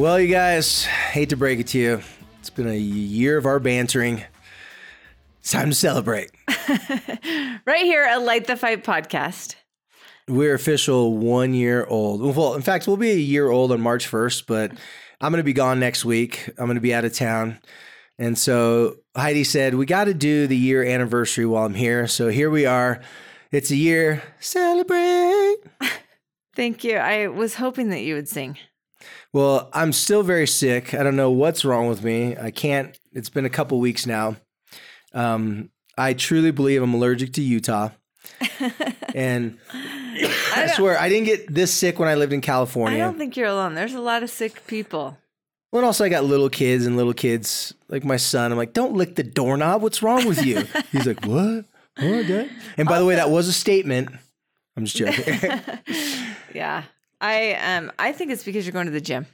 Well, you guys, hate to break it to you. It's been a year of our bantering. It's time to celebrate. right here at Light the Fight podcast. We're official one year old. Well, in fact, we'll be a year old on March 1st, but I'm going to be gone next week. I'm going to be out of town. And so Heidi said, We got to do the year anniversary while I'm here. So here we are. It's a year. Celebrate. Thank you. I was hoping that you would sing. Well, I'm still very sick. I don't know what's wrong with me. I can't. It's been a couple weeks now. Um, I truly believe I'm allergic to Utah. and I, I swear I didn't get this sick when I lived in California. I don't think you're alone. There's a lot of sick people. Well, and also I got little kids and little kids like my son. I'm like, don't lick the doorknob. What's wrong with you? He's like, what? What? Dad? And by the way, that was a statement. I'm just joking. yeah, I um I think it's because you're going to the gym.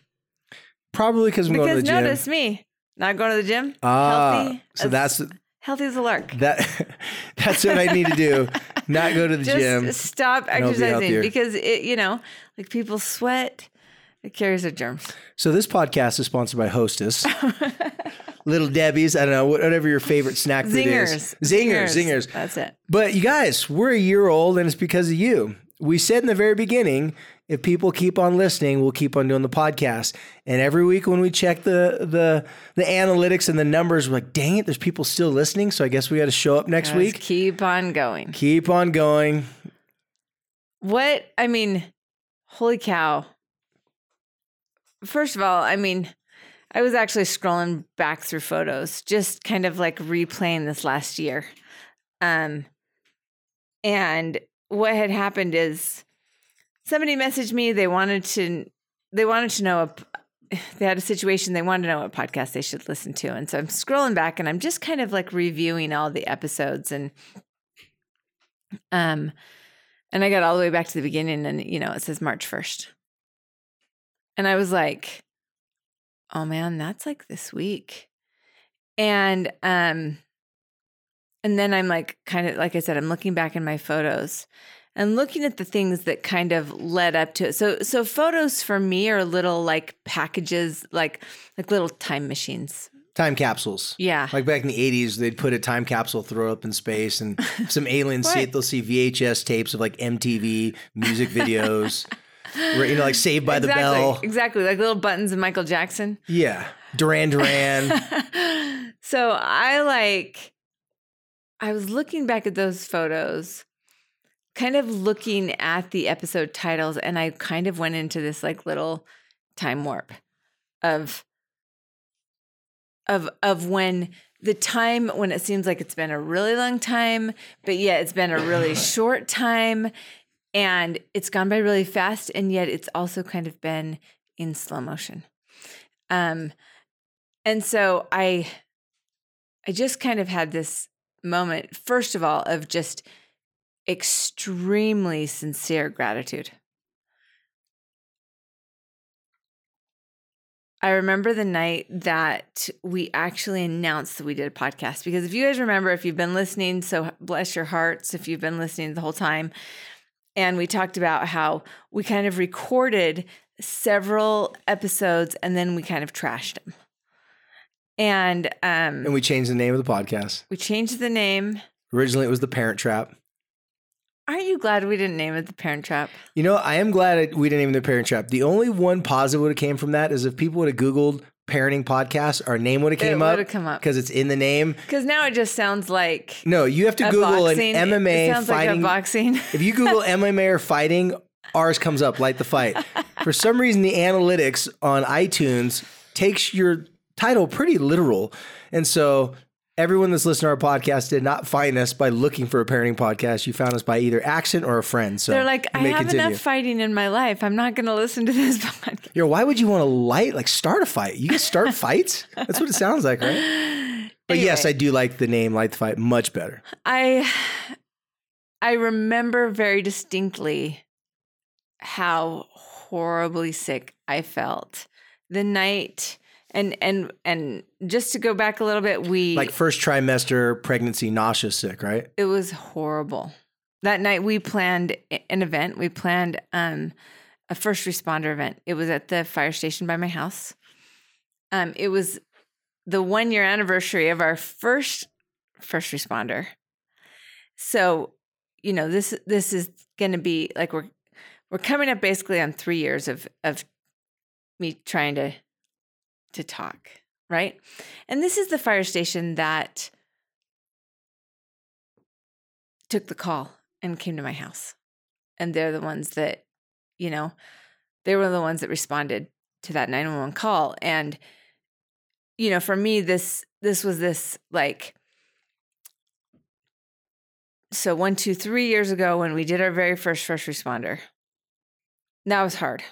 Probably because I'm going to the Because gym. notice me not going to the gym. Ah, healthy. so as- that's healthy as a lark. that. That's what I need to do. Not go to the Just gym. stop be exercising because it you know like people sweat. It carries their germs. So this podcast is sponsored by Hostess. Little Debbie's, I don't know, whatever your favorite snack food Zingers. is. Zingers, zingers. That's it. But you guys, we're a year old and it's because of you. We said in the very beginning, if people keep on listening, we'll keep on doing the podcast. And every week when we check the the the analytics and the numbers, we're like, dang it, there's people still listening. So I guess we got to show up next Just week. keep on going. Keep on going. What I mean, holy cow. First of all, I mean, I was actually scrolling back through photos, just kind of like replaying this last year. Um and what had happened is somebody messaged me, they wanted to they wanted to know a, they had a situation they wanted to know what podcast they should listen to. And so I'm scrolling back and I'm just kind of like reviewing all the episodes and um and I got all the way back to the beginning and, you know, it says March 1st. And I was like, oh man, that's like this week. And, um, and then I'm like, kind of, like I said, I'm looking back in my photos and looking at the things that kind of led up to it. So, so photos for me are little like packages, like, like little time machines. Time capsules. Yeah. Like back in the 80s, they'd put a time capsule, throw it up in space, and some aliens see it. They'll see VHS tapes of like MTV music videos, where, you know, like Saved by the Bell. Exactly. Like little buttons of Michael Jackson. Yeah. Duran Duran. so I like, I was looking back at those photos, kind of looking at the episode titles, and I kind of went into this like little time warp of of of when the time when it seems like it's been a really long time, but yet it's been a really short time, and it's gone by really fast, and yet it's also kind of been in slow motion. Um, and so I, I just kind of had this moment, first of all, of just extremely sincere gratitude. I remember the night that we actually announced that we did a podcast because if you guys remember, if you've been listening, so bless your hearts if you've been listening the whole time. And we talked about how we kind of recorded several episodes and then we kind of trashed them. And um and we changed the name of the podcast. we changed the name. Originally, it was The Parent Trap. Aren't you glad we didn't name it the Parent Trap? You know, I am glad we didn't name it The Parent Trap. The only one positive would have came from that is if people would have Googled parenting podcast, our name would have came up would have come up because it's in the name. because now it just sounds like No, you have to Google boxing. an It MMA sounds fighting. like boxing. if you Google MMA or fighting, ours comes up. Light the fight. For some reason, the analytics on iTunes takes your title pretty literal. And so everyone that's listening to our podcast did not find us by looking for a parenting podcast. You found us by either accent or a friend. So They're like, I have continue. enough fighting in my life. I'm not going to listen to this podcast. Yo, why would you want to light like start a fight? You can start fights. That's what it sounds like, right? But yes, I do like the name Light the Fight much better. I I remember very distinctly how horribly sick I felt the night and and and just to go back a little bit we Like first trimester pregnancy, nauseous sick, right? it was horrible. That night we planned an event. We planned um a first responder event. It was at the fire station by my house. Um it was the 1 year anniversary of our first first responder. So, you know, this this is going to be like we're we're coming up basically on 3 years of of me trying to to talk, right? And this is the fire station that took the call and came to my house. And they're the ones that, you know, they were the ones that responded to that 911 call. And, you know, for me, this this was this like so one, two, three years ago when we did our very first first responder. That was hard.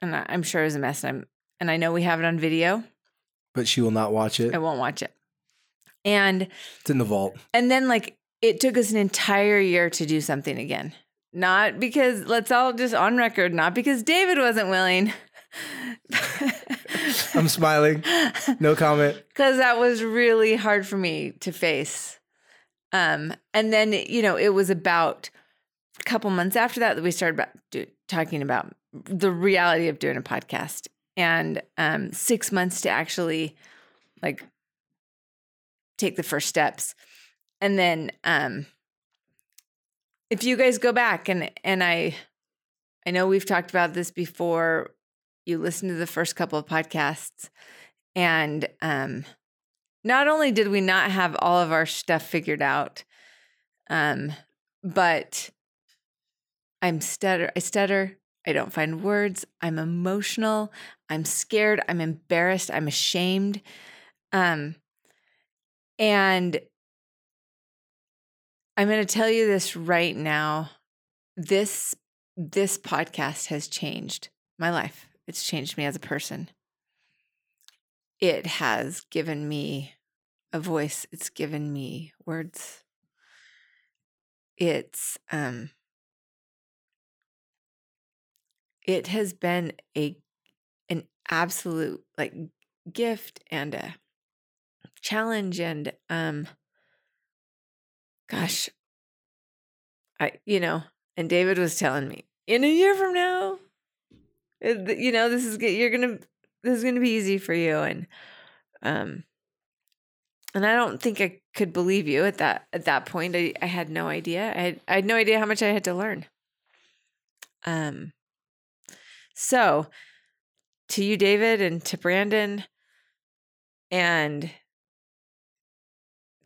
And I'm sure it was a mess. I'm and I know we have it on video. But she will not watch it. I won't watch it. And It's in the vault. and then like it took us an entire year to do something again. Not because let's all just on record, not because David wasn't willing. I'm smiling. No comment. Cuz that was really hard for me to face. Um and then you know, it was about a couple months after that that we started about do, talking about the reality of doing a podcast and um 6 months to actually like take the first steps. And then um if you guys go back and and I I know we've talked about this before you listen to the first couple of podcasts and um not only did we not have all of our stuff figured out um but I'm stutter I stutter I don't find words I'm emotional I'm scared I'm embarrassed I'm ashamed um and I'm going to tell you this right now. This this podcast has changed my life. It's changed me as a person. It has given me a voice. It's given me words. It's um it has been a an absolute like gift and a challenge and um gosh i you know and david was telling me in a year from now you know this is you're gonna this is gonna be easy for you and um and i don't think i could believe you at that at that point. I, I had no idea. I had, I had no idea how much i had to learn. Um so to you david and to brandon and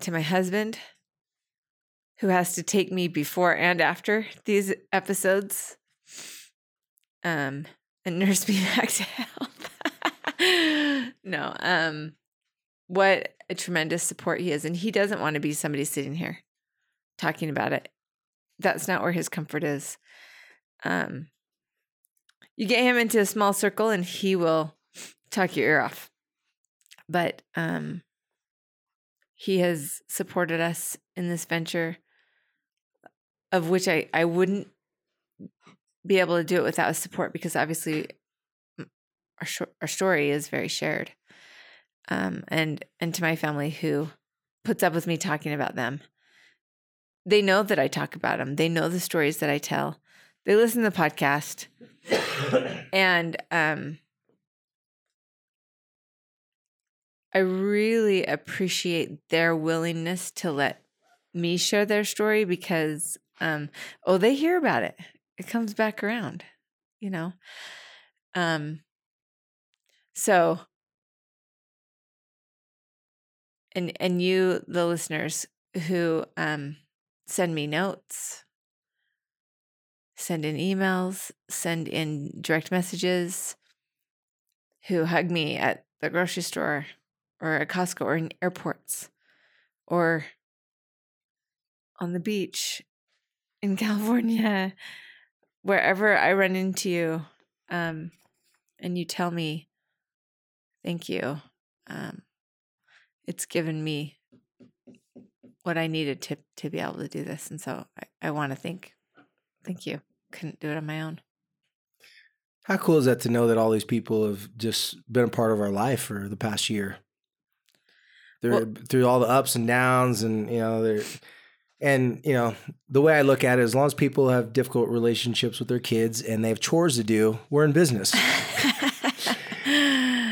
to my husband who has to take me before and after these episodes um and nurse me back to health. No um what a tremendous support he is and he doesn't want to be somebody sitting here talking about it. That's not where his comfort is. Um you get him into a small circle and he will talk your ear off. But um he has supported us in this venture of which I, I wouldn't be able to do it without his support because obviously our shor- our story is very shared. Um and and to my family who puts up with me talking about them. They know that I talk about them they know the stories that I tell they listen to the podcast and um I really appreciate their willingness to let me share their story because um oh they hear about it. It comes back around, you know. Um so and and you the listeners who um send me notes send in emails send in direct messages who hug me at the grocery store or at Costco or in airports or on the beach in California, wherever I run into you, um, and you tell me, thank you, um, it's given me what I needed to to be able to do this. And so I, I want to thank thank you. Couldn't do it on my own. How cool is that to know that all these people have just been a part of our life for the past year? They're Well- through all the ups and downs, and you know they're, and you know the way I look at it, as long as people have difficult relationships with their kids and they have chores to do, we're in business.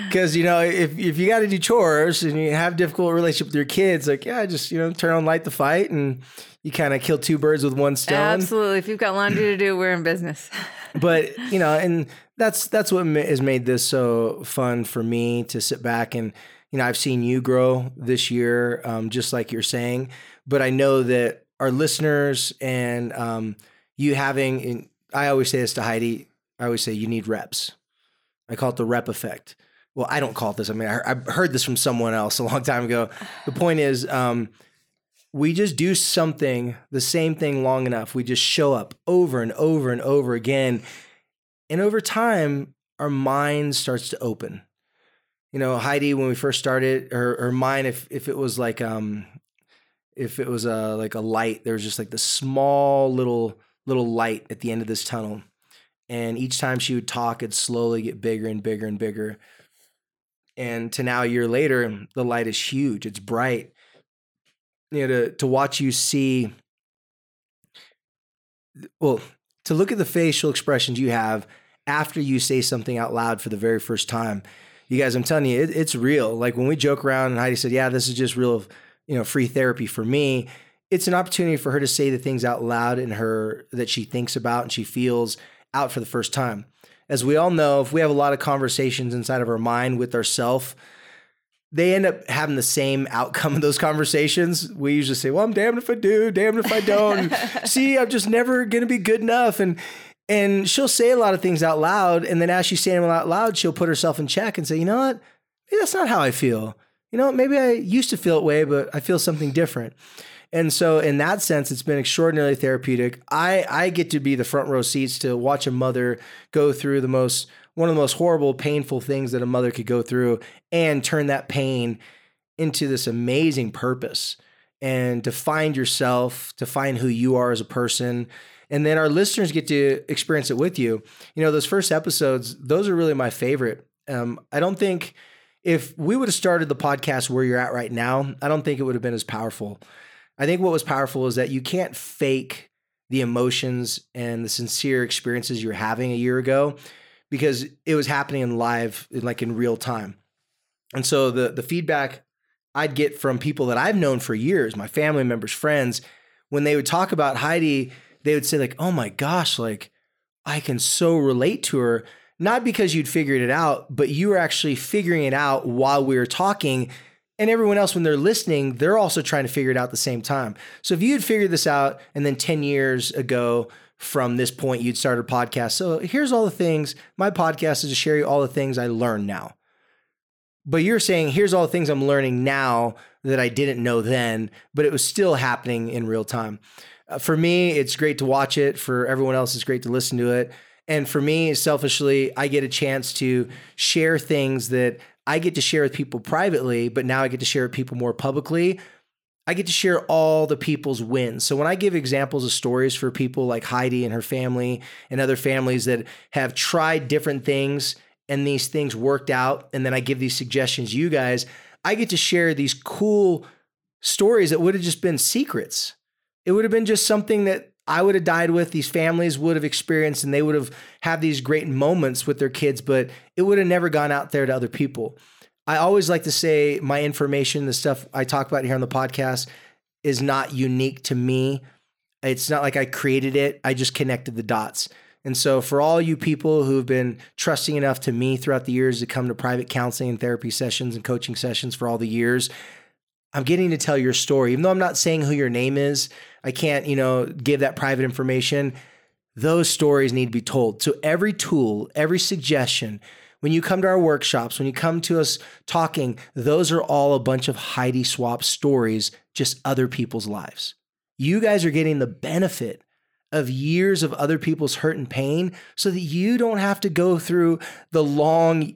Because you know, if if you got to do chores and you have difficult relationship with your kids, like yeah, just you know, turn on light the fight, and you kind of kill two birds with one stone. Absolutely. If you've got laundry to do, we're in business. but you know, and that's that's what has made this so fun for me to sit back and you know, I've seen you grow this year, um, just like you're saying. But I know that our listeners and um, you having, and I always say this to Heidi. I always say you need reps. I call it the rep effect. Well, I don't call it this. I mean, I, I heard this from someone else a long time ago. The point is, um, we just do something, the same thing long enough. We just show up over and over and over again. And over time, our mind starts to open. You know, Heidi, when we first started, her, her mind, if if it was like um if it was a like a light, there was just like the small little little light at the end of this tunnel. And each time she would talk, it'd slowly get bigger and bigger and bigger. And to now a year later, the light is huge. It's bright. You know, to to watch you see well, to look at the facial expressions you have after you say something out loud for the very first time. You guys, I'm telling you, it, it's real. Like when we joke around and Heidi said, "Yeah, this is just real, you know, free therapy for me." It's an opportunity for her to say the things out loud in her that she thinks about and she feels out for the first time. As we all know, if we have a lot of conversations inside of our mind with ourself, they end up having the same outcome of those conversations. We usually say, "Well, I'm damned if I do, damned if I don't." See, I'm just never going to be good enough, and and she'll say a lot of things out loud, and then as she's saying them out loud, she'll put herself in check and say, "You know what? Maybe that's not how I feel. You know, maybe I used to feel it way, but I feel something different." And so, in that sense, it's been extraordinarily therapeutic. I I get to be the front row seats to watch a mother go through the most one of the most horrible, painful things that a mother could go through, and turn that pain into this amazing purpose, and to find yourself, to find who you are as a person, and then our listeners get to experience it with you. You know, those first episodes, those are really my favorite. Um, I don't think if we would have started the podcast where you're at right now, I don't think it would have been as powerful. I think what was powerful is that you can't fake the emotions and the sincere experiences you're having a year ago because it was happening in live, like in real time. And so the the feedback I'd get from people that I've known for years, my family members, friends, when they would talk about Heidi, they would say like, "Oh my gosh, like I can so relate to her." Not because you'd figured it out, but you were actually figuring it out while we were talking and everyone else when they're listening they're also trying to figure it out at the same time so if you had figured this out and then 10 years ago from this point you'd started a podcast. So here's all the things my podcast is to share you all the things i learned now. But you're saying here's all the things i'm learning now that i didn't know then but it was still happening in real time. Uh, for me it's great to watch it. For everyone else it's great to listen to it. And for me selfishly i get a chance to share things that I get to share with people privately, but now I get to share with people more publicly. I get to share all the people's wins. So when I give examples of stories for people like Heidi and her family and other families that have tried different things and these things worked out, and then I give these suggestions, you guys, I get to share these cool stories that would have just been secrets. It would have been just something that I would have died with, these families would have experienced, and they would have had these great moments with their kids, but it would have never gone out there to other people. I always like to say my information, the stuff I talk about here on the podcast, is not unique to me. It's not like I created it, I just connected the dots. And so, for all you people who've been trusting enough to me throughout the years to come to private counseling and therapy sessions and coaching sessions for all the years, I'm getting to tell your story. Even though I'm not saying who your name is, I can't, you know, give that private information. Those stories need to be told. So every tool, every suggestion, when you come to our workshops, when you come to us talking, those are all a bunch of Heidi Swap stories, just other people's lives. You guys are getting the benefit of years of other people's hurt and pain so that you don't have to go through the long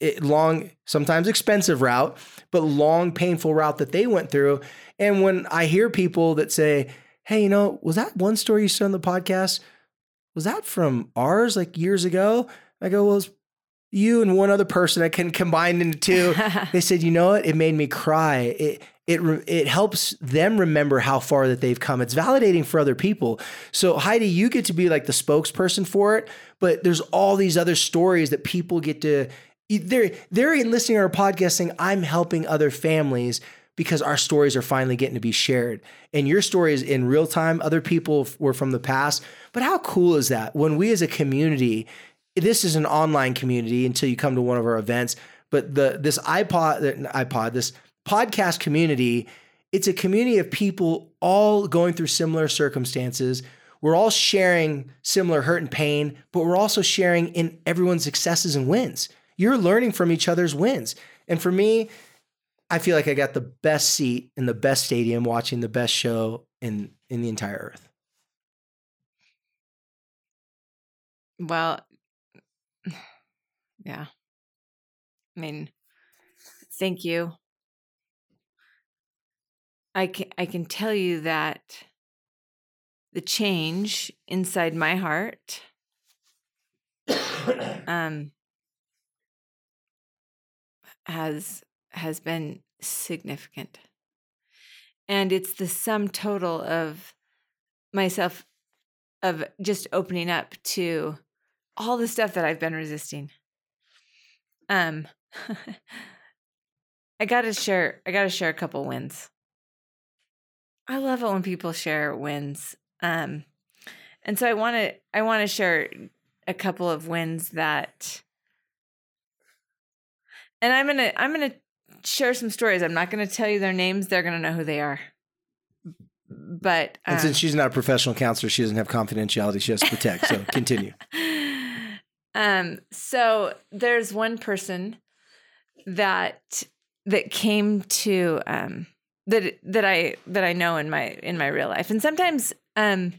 eh, long sometimes expensive route but long painful route that they went through. And when i hear people that say hey you know was that one story you said on the podcast? Was that from ours like years ago? I go well it's you and one other person I can combine into two. they said, you know what? It made me cry. It it it helps them remember how far that they've come. It's validating for other people. So Heidi, you get to be like the spokesperson for it, but there's all these other stories that people get to. They're they're listening to our podcast saying, "I'm helping other families." Because our stories are finally getting to be shared. And your story is in real time. Other people were from the past. But how cool is that when we as a community this is an online community until you come to one of our events. But the this iPod uh, iPod this podcast community, it's a community of people all going through similar circumstances. We're all sharing similar hurt and pain, but we're also sharing in everyone's successes and wins. You're learning from each other's wins. And for me, I feel like I got the best seat in the best stadium watching the best show in in the entire earth. Well, yeah. I mean, thank you. I can I can tell you that the change inside my heart um has has been significant. And it's the sum total of myself of just opening up to all the stuff that I've been resisting. Um I got to share I got to share a couple wins. I love it when people share wins. Um and so I want to I want to share a couple of wins that and I'm going to I'm to share some stories. I'm not going to tell you their names. They're going to know who they are. But um, and since um she's not a professional counselor, she doesn't have confidentiality she has to protect. So continue. Um, so there's one person that that came to um that that I that I know in my in my real life. And sometimes um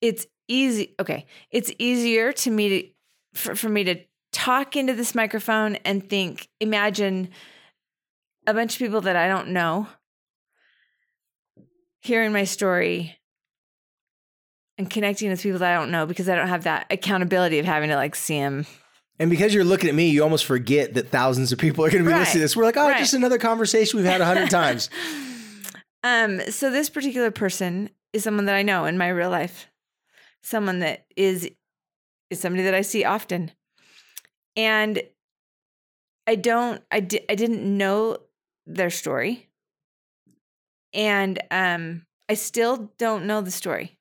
it's easy okay, it's easier to me to for, for me to talk into this microphone and think imagine a bunch of people that I don't know hearing my story and connecting with people that I don't know because I don't have that accountability of having to like see them. And because you're looking at me, you almost forget that thousands of people are going to be right. listening to this. We're like, oh, right. just another conversation we've had a hundred times. Um, so this particular person is someone that I know in my real life, someone that is is somebody that I see often, and I don't, I di- I didn't know their story, and um, I still don't know the story.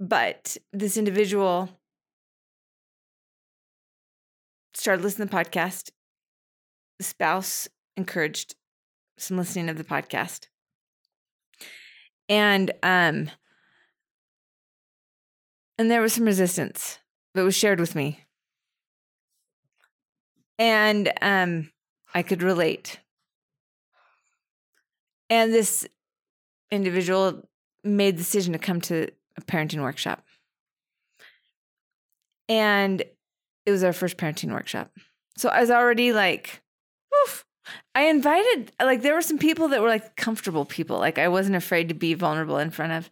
But this individual started listening to the podcast. The spouse encouraged some listening of the podcast. And um and there was some resistance that was shared with me. And um I could relate. And this individual made the decision to come to parenting workshop. And it was our first parenting workshop. So I was already like, woof. I invited, like, there were some people that were like comfortable people. Like, I wasn't afraid to be vulnerable in front of.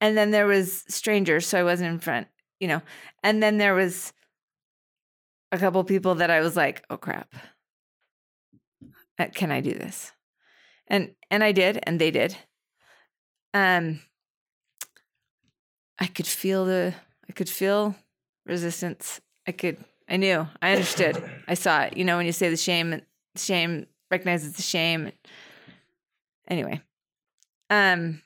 And then there was strangers, so I wasn't in front, you know. And then there was a couple people that I was like, oh crap. Uh, can I do this? And and I did, and they did. Um I could feel the I could feel resistance. I could I knew. I understood. I saw it. You know, when you say the shame shame recognizes the shame. Anyway. Um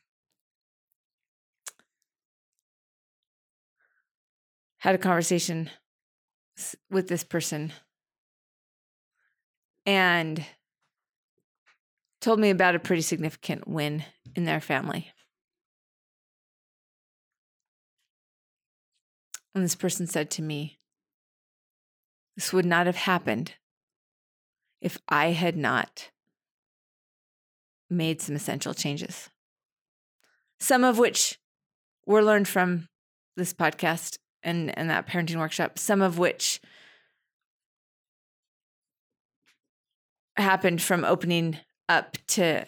had a conversation with this person and told me about a pretty significant win in their family. And this person said to me, This would not have happened if I had not made some essential changes. Some of which were learned from this podcast and, and that parenting workshop, some of which happened from opening up to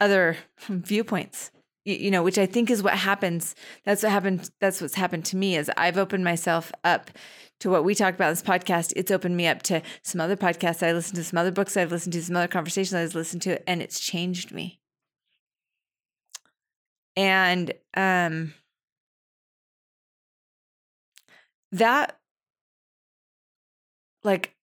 other viewpoints you, know which i think is what happens that's what happened that's what's happened to me is i've opened myself up to what we talked about in this podcast it's opened me up to some other podcasts i listened to some other books i've listened to some other conversations i've listened to and it's changed me and um that like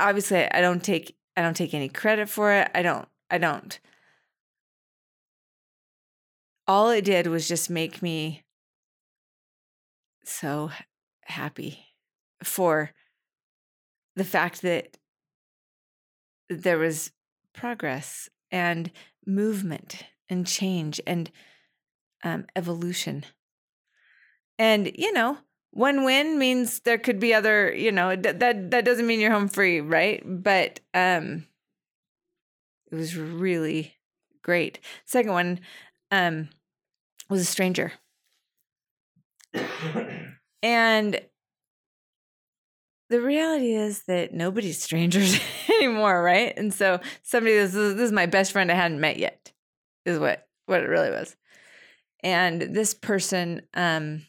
obviously I don't take I don't take any credit for it. I don't I don't. All it did was just make me so happy for the fact that there was progress and movement and change and um, evolution. And, you know, one win means there could be other, you know, that that, that doesn't mean you're home free, right? But um it was really great. Second one um was a stranger. and the reality is that nobody's strangers anymore, right? And so somebody this is, this is my best friend I hadn't met yet is what what it really was. And this person um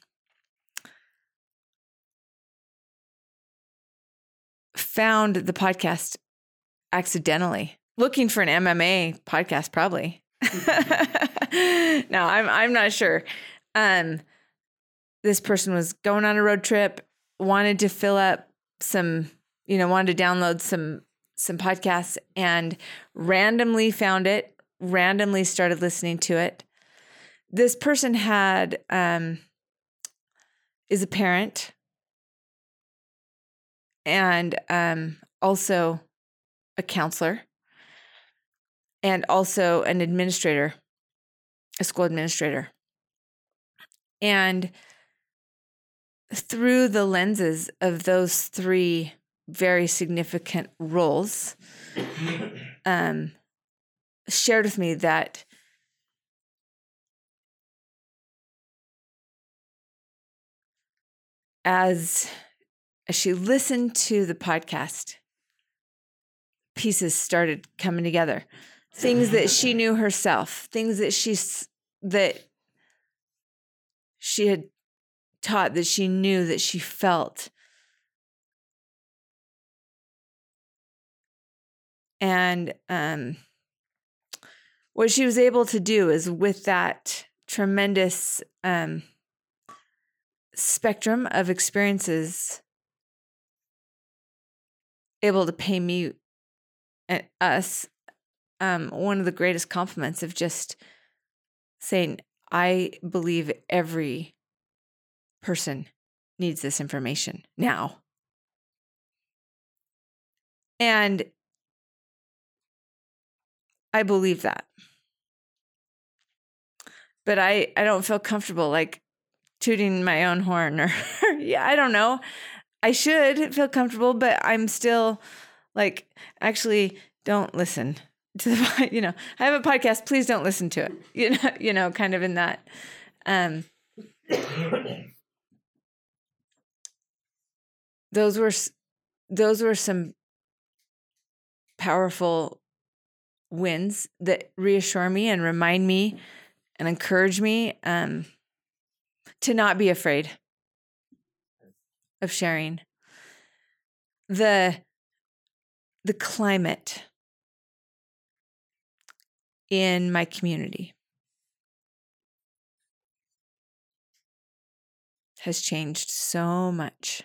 found the podcast accidentally, looking for an MMA podcast, probably. no, I'm I'm not sure. Um, this person was going on a road trip, wanted to fill up some, you know, wanted to download some some podcasts, and randomly found it. Randomly started listening to it. This person had um, is a parent and um, also a counselor and also an administrator, a school administrator. And through the lenses of those three very significant roles, um, shared with me that as as she listened to the podcast, pieces started coming together. Things that she knew herself, things that she that she had taught that she knew that she felt. And um, what she was able to do is with that tremendous um, spectrum of experiences able to pay me and us um, one of the greatest compliments of just saying, I believe every person needs this information now. And I believe that. But I, I don't feel comfortable like tooting my own horn or, yeah, I don't know. I should feel comfortable, but I'm still like, actually, don't listen to the, you know, I have a podcast. Please don't listen to it. You know, you know, kind of in that. Um, those were those were some powerful wins that reassure me and remind me and encourage me um, to not be afraid of sharing the the climate in my community. Has changed so much.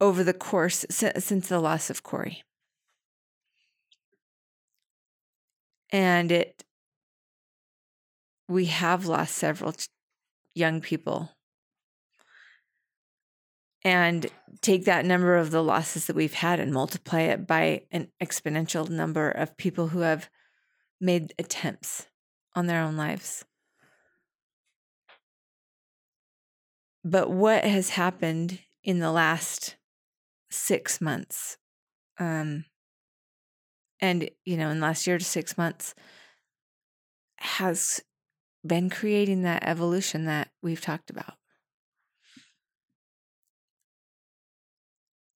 Over the course since the loss of Corey. And it, we have lost several young people and take that number of the losses that we've had and multiply it by an exponential number of people who have made attempts on their own lives. but what has happened in the last six months um and you know in the last year to six months has been creating that evolution that we've talked about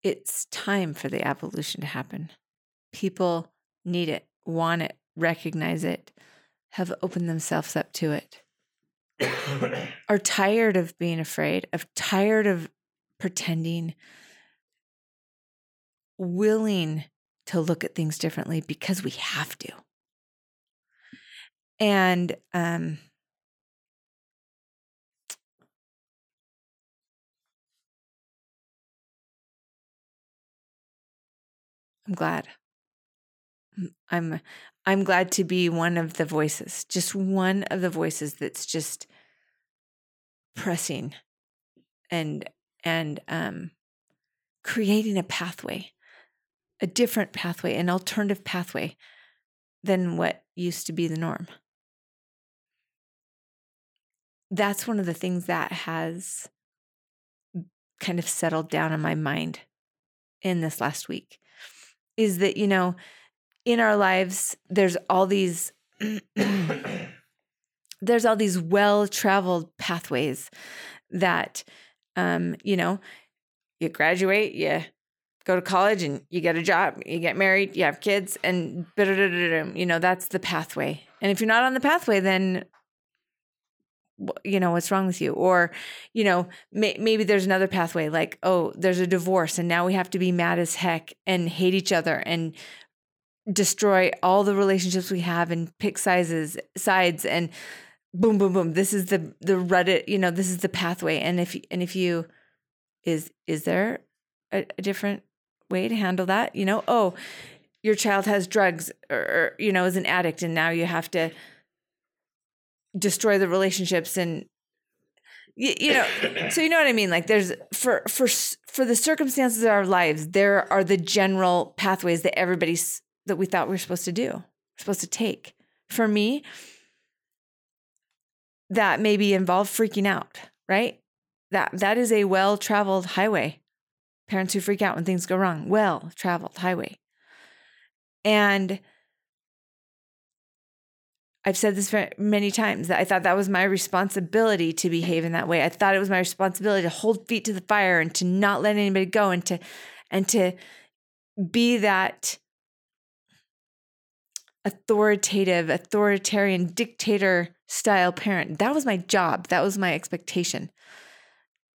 it's time for the evolution to happen people need it want it recognize it have opened themselves up to it are tired of being afraid, of tired of pretending, willing to look at things differently because we have to. And um, I'm glad. I'm I'm glad to be one of the voices, just one of the voices that's just pressing and and um creating a pathway, a different pathway, an alternative pathway than what used to be the norm. That's one of the things that has kind of settled down in my mind in this last week is that, you know, in our lives, there's all these. there's all these well-traveled pathways that um, you know you graduate you go to college and you get a job you get married you have kids and you know that's the pathway and if you're not on the pathway then you know what's wrong with you? Or you know may, maybe there's another pathway like oh there's a divorce and now we have to be mad as heck and hate each other and destroy all the relationships we have and pick sizes sides and boom boom boom. This is the the reddit you know this is the pathway. And if and if you is is there a, a different way to handle that? You know oh your child has drugs or, or you know is an addict and now you have to destroy the relationships and you, you know so you know what i mean? Like there's for for for the circumstances of our lives there are the general pathways that everybody's that we thought we were supposed to do supposed to take. For me that maybe involve freaking out right? That that is a well traveled highway. Parents who freak out when things go wrong. Well traveled highway. And I've said this many times that I thought that was my responsibility to behave in that way. I thought it was my responsibility to hold feet to the fire and to not let anybody go and to and to be that authoritative, authoritarian dictator style parent. That was my job. That was my expectation.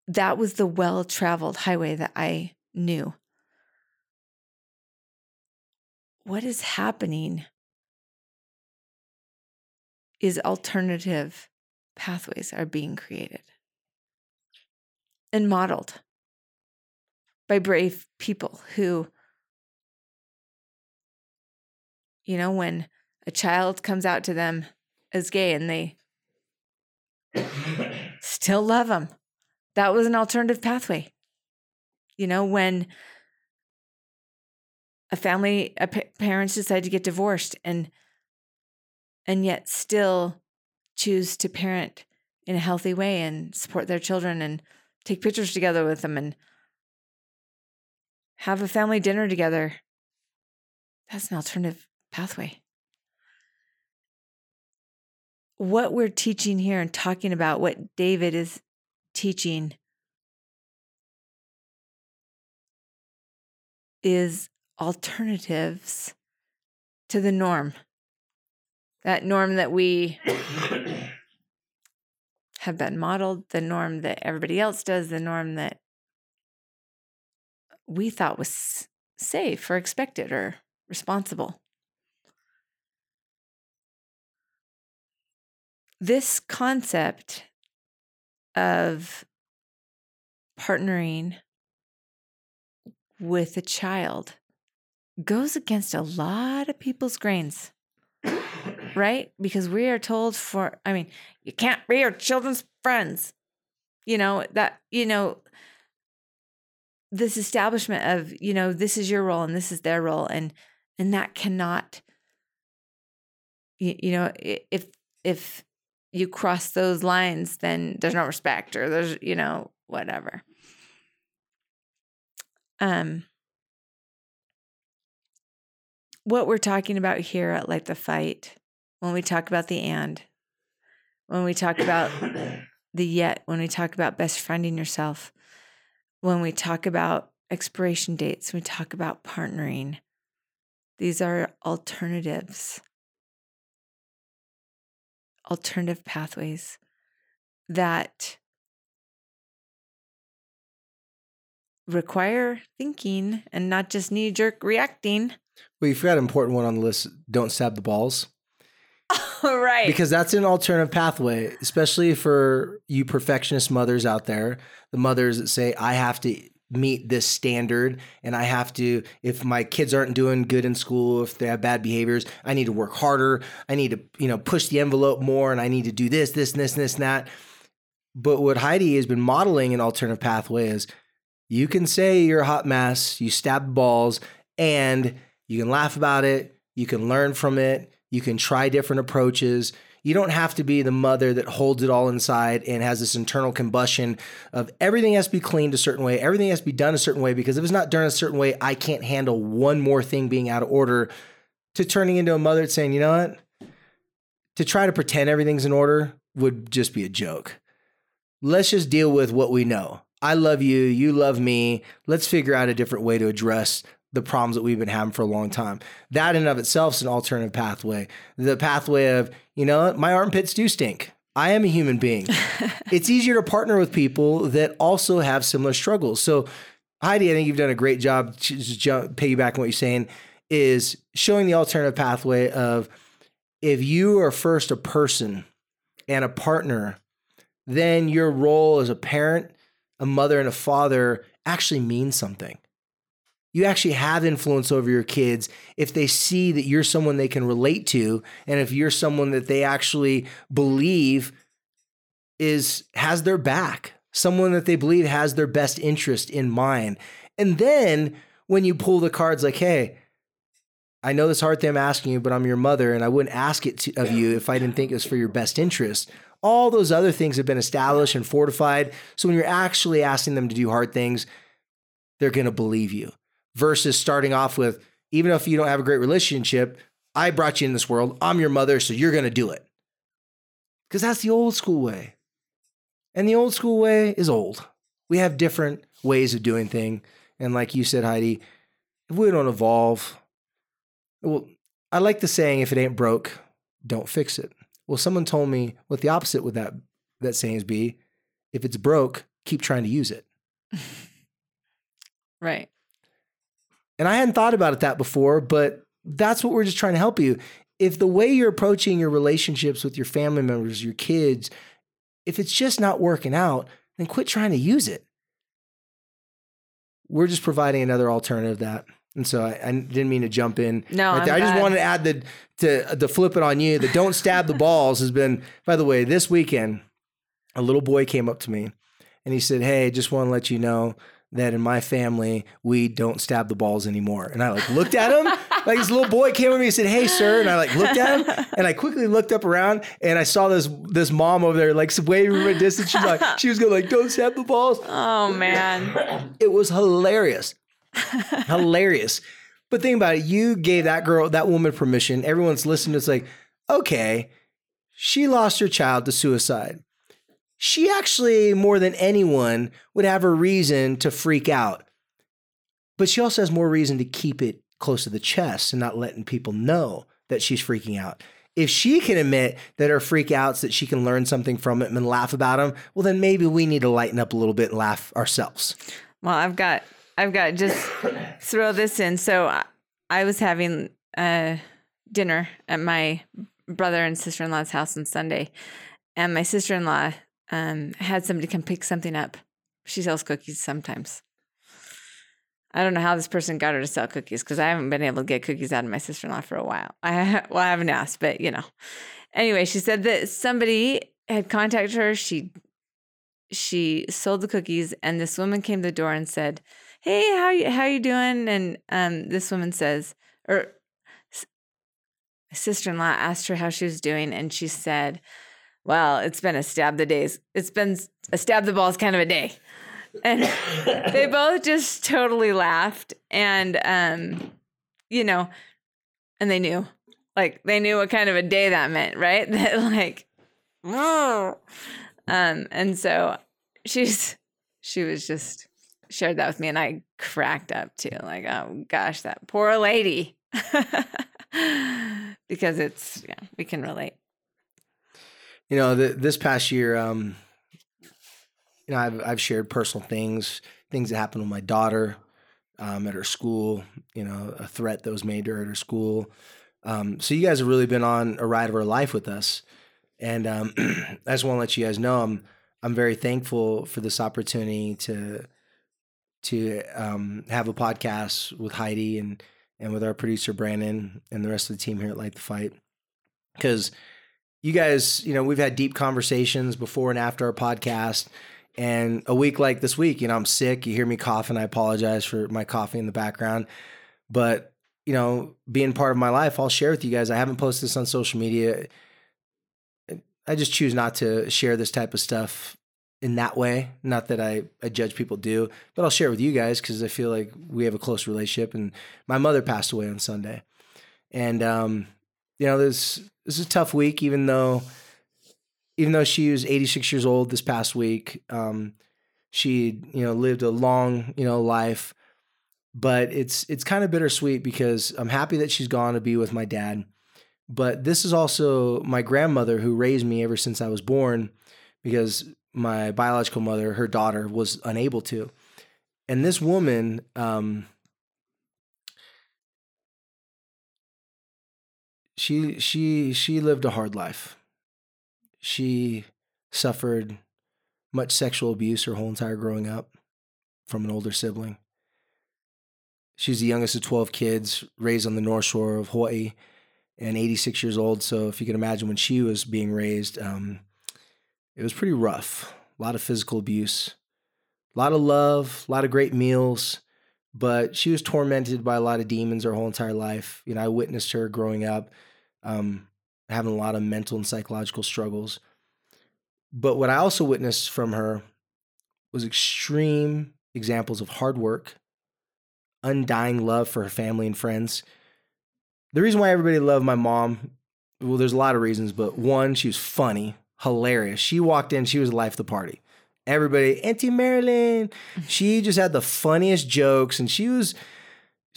That was the well-traveled highway that I knew. What is happening is alternative pathways are being created and modeled by brave people who, you know, when a child comes out to them as gay and they still love them, that was an alternative pathway. You know, when a family, a pa- parents decide to get divorced and and yet still choose to parent in a healthy way and support their children and take pictures together with them and have a family dinner together. That's an alternative pathway. What we're teaching here and talking about, what David is teaching, is alternatives to the norm that norm that we have been modeled, the norm that everybody else does, the norm that we thought was safe or expected or responsible. This concept of partnering with a child goes against a lot of people's grains right? Because we are told for, I mean, you can't be your children's friends. You know, that, you know, this establishment of, you know, this is your role and this is their role. And, and that cannot, you, you know, if, if you cross those lines, then there's no respect or there's, you know, whatever. Um, what we're talking about here at Light the Fight, when we talk about the and, when we talk about the yet, when we talk about best friending yourself, when we talk about expiration dates, we talk about partnering. These are alternatives, alternative pathways that require thinking and not just knee jerk reacting. Well, you forgot an important one on the list. Don't stab the balls. right. Because that's an alternative pathway, especially for you perfectionist mothers out there, the mothers that say, I have to meet this standard and I have to, if my kids aren't doing good in school, if they have bad behaviors, I need to work harder. I need to, you know, push the envelope more and I need to do this, this, and this, and this, and that. But what Heidi has been modeling an alternative pathway is you can say you're a hot mess, you stab balls, and you can laugh about it, you can learn from it, you can try different approaches. You don't have to be the mother that holds it all inside and has this internal combustion of everything has to be cleaned a certain way, everything has to be done a certain way, because if it's not done a certain way, I can't handle one more thing being out of order. To turning into a mother that's saying, you know what? To try to pretend everything's in order would just be a joke. Let's just deal with what we know. I love you, you love me. Let's figure out a different way to address the problems that we've been having for a long time. That in and of itself is an alternative pathway. The pathway of, you know, my armpits do stink. I am a human being. it's easier to partner with people that also have similar struggles. So, Heidi, I think you've done a great job. Just piggyback on what you're saying is showing the alternative pathway of if you are first a person and a partner, then your role as a parent, a mother, and a father actually means something you actually have influence over your kids if they see that you're someone they can relate to and if you're someone that they actually believe is has their back. Someone that they believe has their best interest in mind. And then when you pull the cards like hey i know this hard thing i'm asking you but i'm your mother and i wouldn't ask it to, of you if i didn't think it was for your best interest. All those other things have been established and fortified. So when you're actually asking them to do hard things they're going to believe you versus starting off with, even if you don't have a great relationship, I brought you in this world. I'm your mother, so you're going to do it. Because that's the old school way. And the old school way is old. We have different ways of doing things. And like you said, Heidi, if we don't evolve, well, I like the saying, if it ain't broke, don't fix it. Well, someone told me what the opposite would that that sayings be. If it's broke, keep trying to use it. right. And I hadn't thought about it that before, but that's what we're just trying to help you. If the way you're approaching your relationships with your family members, your kids, if it's just not working out, then quit trying to use it. We're just providing another alternative that. And so I, I didn't mean to jump in. No, right I just wanted to add the to the flip it on you. The don't stab the balls has been. By the way, this weekend, a little boy came up to me, and he said, "Hey, just want to let you know that in my family we don't stab the balls anymore. And I like looked at him, like this little boy came with me and said, "Hey, sir," and I like looked at him, and I quickly looked up around and I saw this this mom over there like waving from a distance. She's like, she was going like, "Don't stab the balls." Oh man, it was hilarious, hilarious. But think about it, you gave that girl, that woman permission. Everyone's listening. It's like, okay, she lost her child to suicide she actually, more than anyone, would have a reason to freak out. But she also has more reason to keep it close to the chest and not letting people know that she's freaking out. If she can admit that her freak outs, that she can learn something from it and laugh about them, well, then maybe we need to lighten up a little bit and laugh ourselves. Well, I've got, I've got just throw this in. So I, was having a dinner at my brother and sister in law's house on Sunday, and my sister in law um, had somebody come pick something up. She sells cookies sometimes. I don't know how this person got her to sell cookies because I haven't been able to get cookies out of my sister in law for a while. I well, I haven't asked, but you know. Anyway, she said that somebody had contacted her. She she sold the cookies, and this woman came to the door and said, "Hey, how you how you doing?" And um, this woman says, or sister in law asked her how she was doing, and she said, well, it's been a stab the days. It's been a stab the balls kind of a day. and they both just totally laughed and um you know and they knew like they knew what kind of a day that meant right that like um and so she's she was just shared that with me and i cracked up too like oh gosh that poor lady because it's yeah we can relate You know, this past year, um, you know, I've I've shared personal things, things that happened with my daughter um, at her school. You know, a threat that was made to her at her school. Um, so you guys have really been on a ride of our life with us, and um, I just want to let you guys know I'm I'm very thankful for this opportunity to to um, have a podcast with Heidi and and with our producer Brandon and the rest of the team here at Light the Fight because you guys, you know, we've had deep conversations before and after our podcast. And a week like this week, you know, I'm sick. You hear me coughing. I apologize for my coughing in the background. But, you know, being part of my life, I'll share with you guys. I haven't posted this on social media. I just choose not to share this type of stuff in that way. Not that I, I judge people do, but I'll share it with you guys because I feel like we have a close relationship. And my mother passed away on Sunday. And, um, you know, this this is a tough week, even though even though she was 86 years old this past week. Um, she you know lived a long you know life, but it's it's kind of bittersweet because I'm happy that she's gone to be with my dad. But this is also my grandmother who raised me ever since I was born, because my biological mother, her daughter, was unable to. And this woman, um, she she she lived a hard life. She suffered much sexual abuse her whole entire growing up from an older sibling. She's the youngest of 12 kids, raised on the North Shore of Hawaii, and 86 years old. So, if you can imagine when she was being raised, um, it was pretty rough. A lot of physical abuse, a lot of love, a lot of great meals, but she was tormented by a lot of demons her whole entire life. You know, I witnessed her growing up um, having a lot of mental and psychological struggles. But what I also witnessed from her was extreme examples of hard work, undying love for her family and friends. The reason why everybody loved my mom, well, there's a lot of reasons, but one, she was funny, hilarious. She walked in, she was the life of the party. Everybody, Auntie Marilyn, she just had the funniest jokes, and she was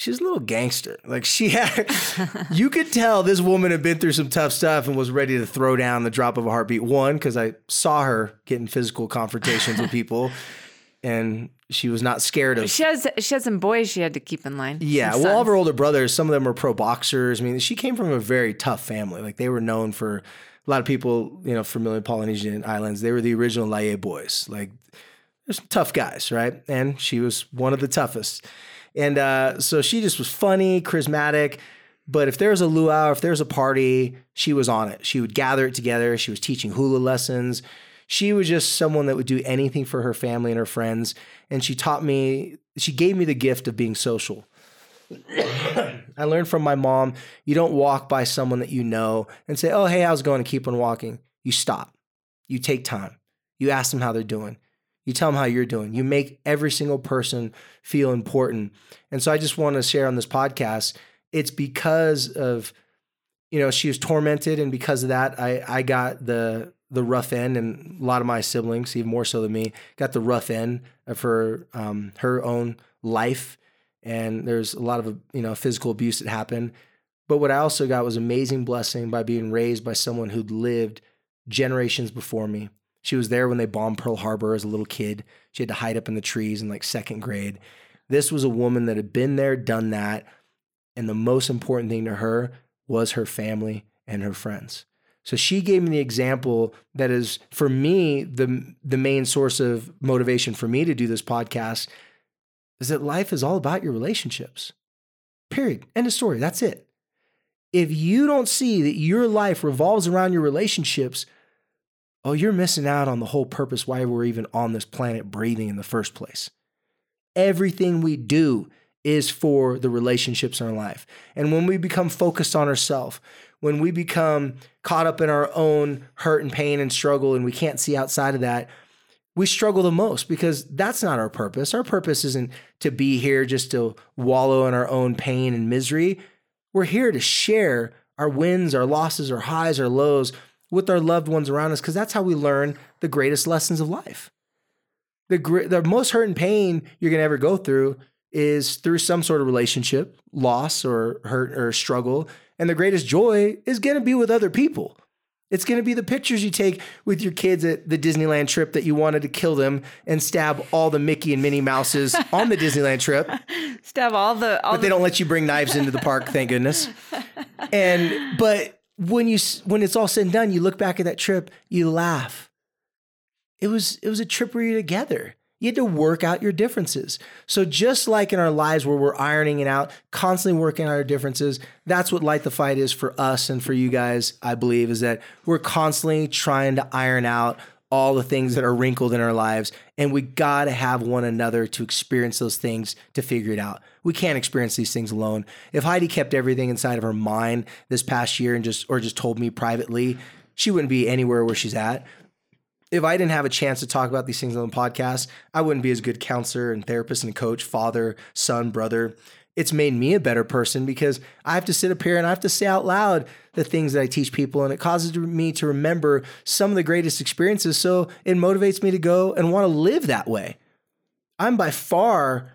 she was a little gangster. Like she had, you could tell this woman had been through some tough stuff and was ready to throw down the drop of a heartbeat. One, because I saw her getting physical confrontations with people, and she was not scared of. She has she had some boys she had to keep in line. Yeah, well, all of her older brothers, some of them were pro boxers. I mean, she came from a very tough family. Like they were known for a lot of people, you know, familiar with Polynesian islands. They were the original Laie boys. Like there's some tough guys, right? And she was one of the toughest. And uh, so she just was funny, charismatic. But if there was a luau, if there was a party, she was on it. She would gather it together. She was teaching hula lessons. She was just someone that would do anything for her family and her friends. And she taught me, she gave me the gift of being social. I learned from my mom you don't walk by someone that you know and say, oh, hey, how's it going? And keep on walking. You stop. You take time. You ask them how they're doing. You tell them how you're doing. You make every single person feel important. And so I just want to share on this podcast it's because of you know she was tormented and because of that i i got the the rough end and a lot of my siblings even more so than me got the rough end of her um her own life and there's a lot of you know physical abuse that happened but what i also got was amazing blessing by being raised by someone who'd lived generations before me she was there when they bombed pearl harbor as a little kid she had to hide up in the trees in like second grade this was a woman that had been there done that and the most important thing to her was her family and her friends. So she gave me the example that is for me the the main source of motivation for me to do this podcast is that life is all about your relationships. Period. End of story. That's it. If you don't see that your life revolves around your relationships, oh, you're missing out on the whole purpose why we're even on this planet breathing in the first place. Everything we do is for the relationships in our life. And when we become focused on ourselves, when we become caught up in our own hurt and pain and struggle and we can't see outside of that, we struggle the most because that's not our purpose. Our purpose isn't to be here just to wallow in our own pain and misery. We're here to share our wins, our losses, our highs, our lows with our loved ones around us because that's how we learn the greatest lessons of life. The, the most hurt and pain you're going to ever go through is through some sort of relationship, loss or hurt or struggle. And the greatest joy is going to be with other people. It's going to be the pictures you take with your kids at the Disneyland trip that you wanted to kill them and stab all the Mickey and Minnie Mouses on the Disneyland trip. Stab all the. All but they the- don't let you bring knives into the park, thank goodness. And but when you when it's all said and done, you look back at that trip, you laugh. It was it was a trip where you're together. You had to work out your differences. So just like in our lives where we're ironing it out, constantly working out our differences, that's what Light the Fight is for us and for you guys, I believe, is that we're constantly trying to iron out all the things that are wrinkled in our lives. And we got to have one another to experience those things to figure it out. We can't experience these things alone. If Heidi kept everything inside of her mind this past year and just, or just told me privately, she wouldn't be anywhere where she's at if I didn't have a chance to talk about these things on the podcast, I wouldn't be as good counselor and therapist and coach, father, son, brother. It's made me a better person because I have to sit up here and I have to say out loud the things that I teach people. And it causes me to remember some of the greatest experiences. So it motivates me to go and want to live that way. I'm by far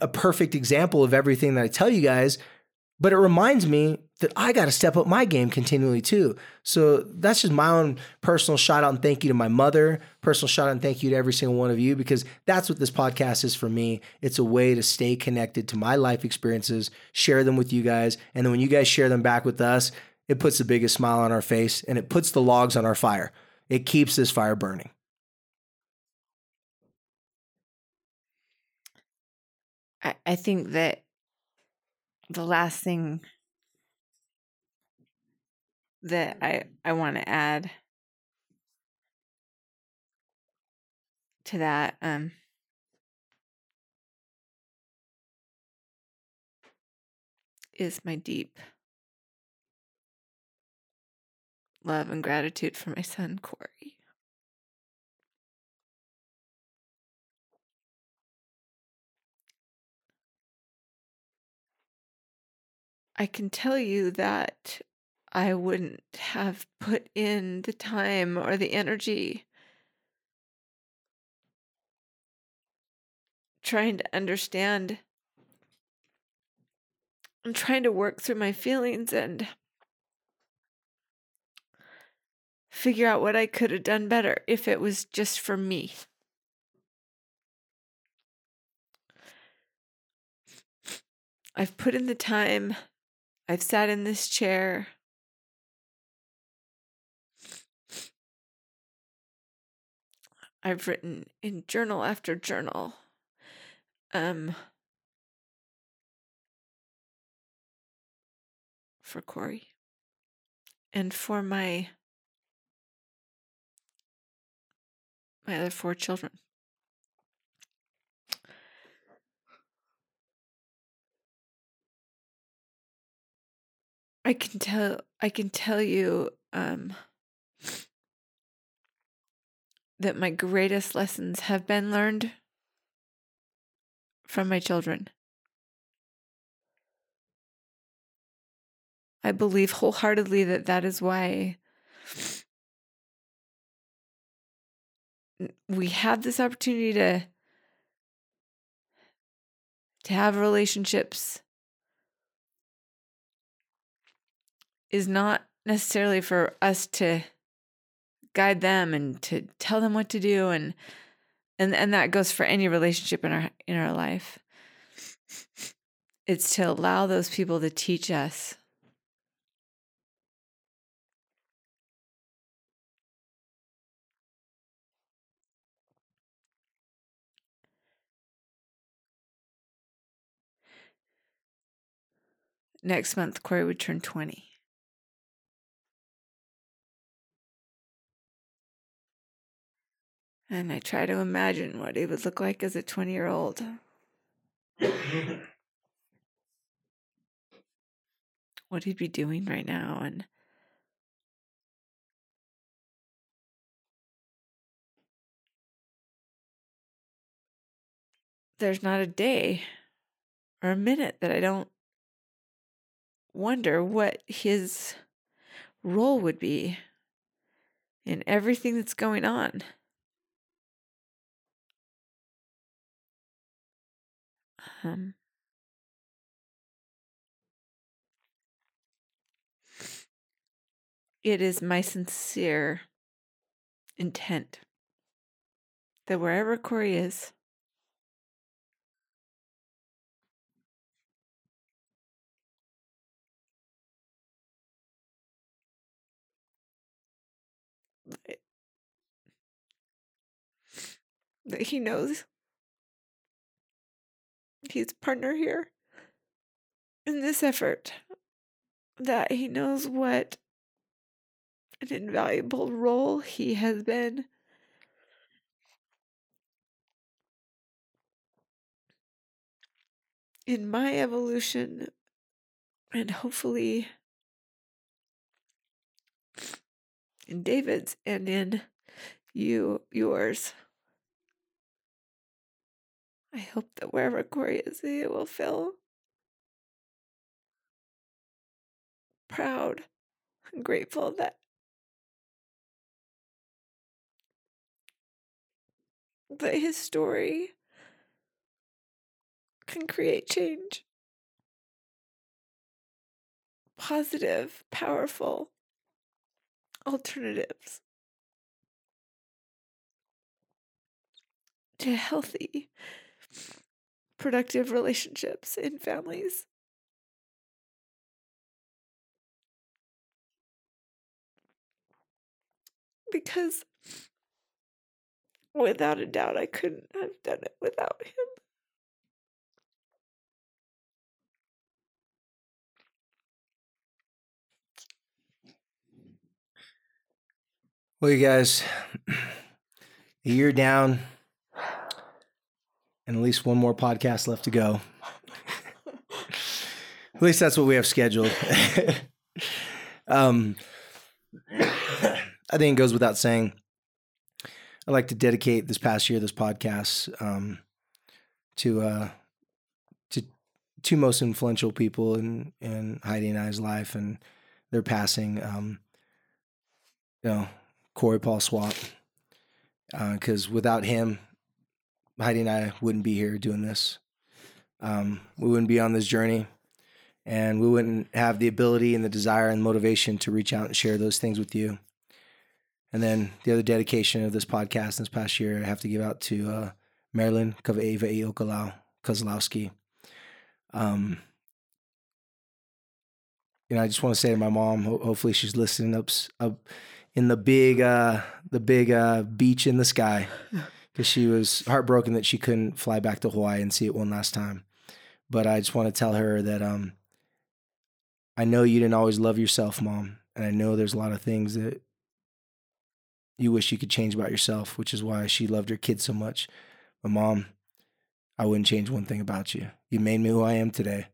a perfect example of everything that I tell you guys, but it reminds me that I got to step up my game continually too. So that's just my own personal shout out and thank you to my mother, personal shout out and thank you to every single one of you because that's what this podcast is for me. It's a way to stay connected to my life experiences, share them with you guys, and then when you guys share them back with us, it puts the biggest smile on our face and it puts the logs on our fire. It keeps this fire burning. I, I think that the last thing that I I want to add to that um is my deep love and gratitude for my son Corey. I can tell you that I wouldn't have put in the time or the energy trying to understand I'm trying to work through my feelings and figure out what I could have done better if it was just for me. I've put in the time. I've sat in this chair. I've written in journal after journal. Um, for Corey and for my my other four children. I can tell I can tell you um that my greatest lessons have been learned from my children. I believe wholeheartedly that that is why we have this opportunity to to have relationships is not necessarily for us to guide them and to tell them what to do and and and that goes for any relationship in our in our life. It's to allow those people to teach us. Next month corey would turn 20 And I try to imagine what he would look like as a 20 year old. what he'd be doing right now. And there's not a day or a minute that I don't wonder what his role would be in everything that's going on. It is my sincere intent that wherever Corey is, that he knows he's partner here in this effort, that he knows what an invaluable role he has been. In my evolution, and hopefully in David's and in you yours. I hope that wherever Corey is, he will feel proud and grateful that that his story can create change. Positive, powerful alternatives to healthy, productive relationships in families. Because without a doubt, I couldn't have done it without him. Well, you guys, a year down, and at least one more podcast left to go. at least that's what we have scheduled. um, I think it goes without saying. I'd like to dedicate this past year, this podcast, um, to uh, to two most influential people in in Heidi and I's life and their passing. Um, you know, Corey Paul Swap, because uh, without him, Heidi and I wouldn't be here doing this. Um, we wouldn't be on this journey, and we wouldn't have the ability and the desire and motivation to reach out and share those things with you. And then the other dedication of this podcast this past year, I have to give out to uh, Marilyn Kavaeva Okalau Kozlowski. Um, you know, I just want to say to my mom, ho- hopefully she's listening up, up in the big, uh, the big uh, beach in the sky, because she was heartbroken that she couldn't fly back to Hawaii and see it one last time. But I just want to tell her that um, I know you didn't always love yourself, mom, and I know there's a lot of things that you wish you could change about yourself, which is why she loved her kids so much. But mom, I wouldn't change one thing about you. You made me who I am today.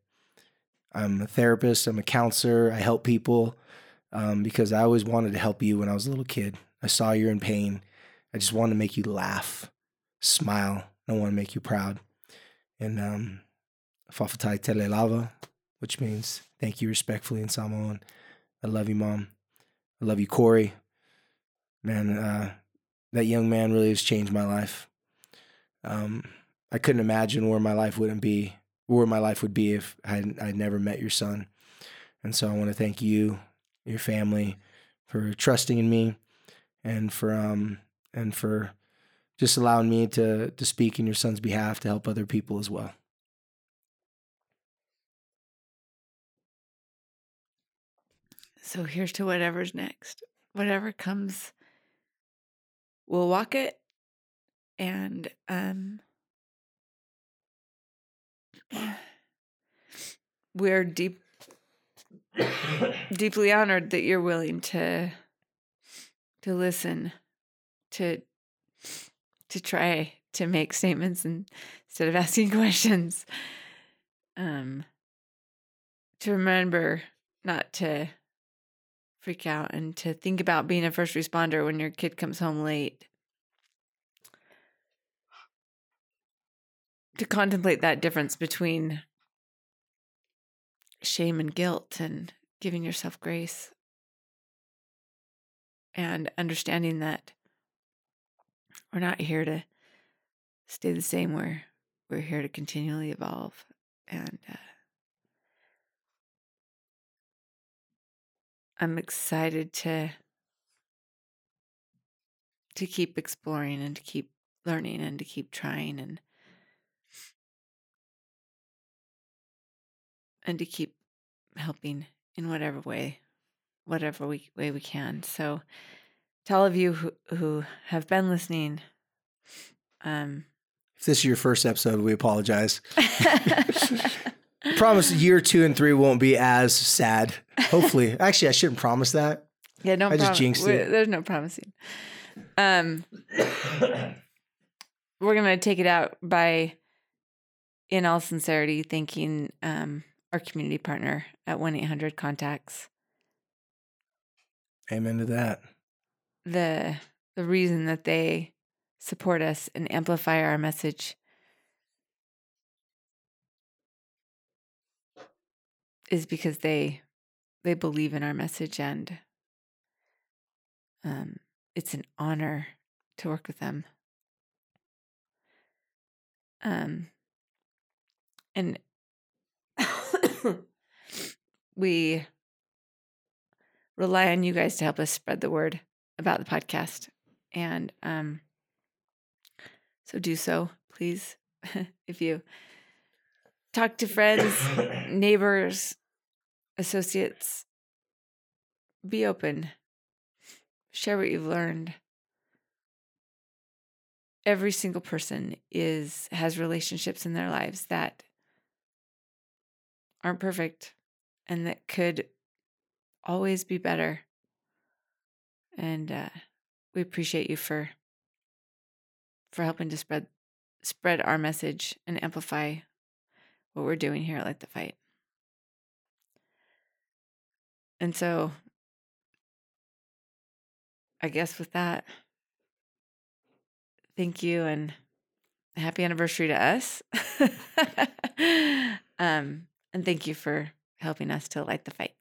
I'm a therapist, I'm a counselor, I help people um, because I always wanted to help you when I was a little kid. I saw you're in pain. I just wanted to make you laugh, smile. I want to make you proud. And um, Fa'afetai Tele Lava, which means thank you respectfully in Samoan. I love you, mom. I love you, Corey man, uh, that young man really has changed my life. Um, I couldn't imagine where my life wouldn't be, where my life would be if I would I'd never met your son. And so I want to thank you, your family, for trusting in me, and for um and for just allowing me to to speak in your son's behalf to help other people as well. So here's to whatever's next. Whatever comes we'll walk it and um we're deep deeply honored that you're willing to to listen to to try to make statements instead of asking questions um to remember not to freak out and to think about being a first responder when your kid comes home late. to contemplate that difference between shame and guilt and giving yourself grace and understanding that we're not here to stay the same we're we're here to continually evolve and uh, i'm excited to to keep exploring and to keep learning and to keep trying and and to keep helping in whatever way whatever we, way we can. So to all of you who, who have been listening um If this is your first episode, we apologize. promise year two and three won't be as sad. Hopefully. Actually, I shouldn't promise that. yeah no I just jinxed it. there's no promising um we're gonna take it out by in all sincerity thanking um our community partner at 1-800 contacts Amen to that. The the reason that they support us and amplify our message. Is because they they believe in our message and um, it's an honor to work with them. Um, and we rely on you guys to help us spread the word about the podcast and um so do so please if you talk to friends neighbors associates be open. Share what you've learned. Every single person is has relationships in their lives that aren't perfect and that could always be better and uh, we appreciate you for for helping to spread spread our message and amplify what we're doing here at Light the Fight. And so I guess with that, thank you and happy anniversary to us. um, and thank you for helping us to light the fight.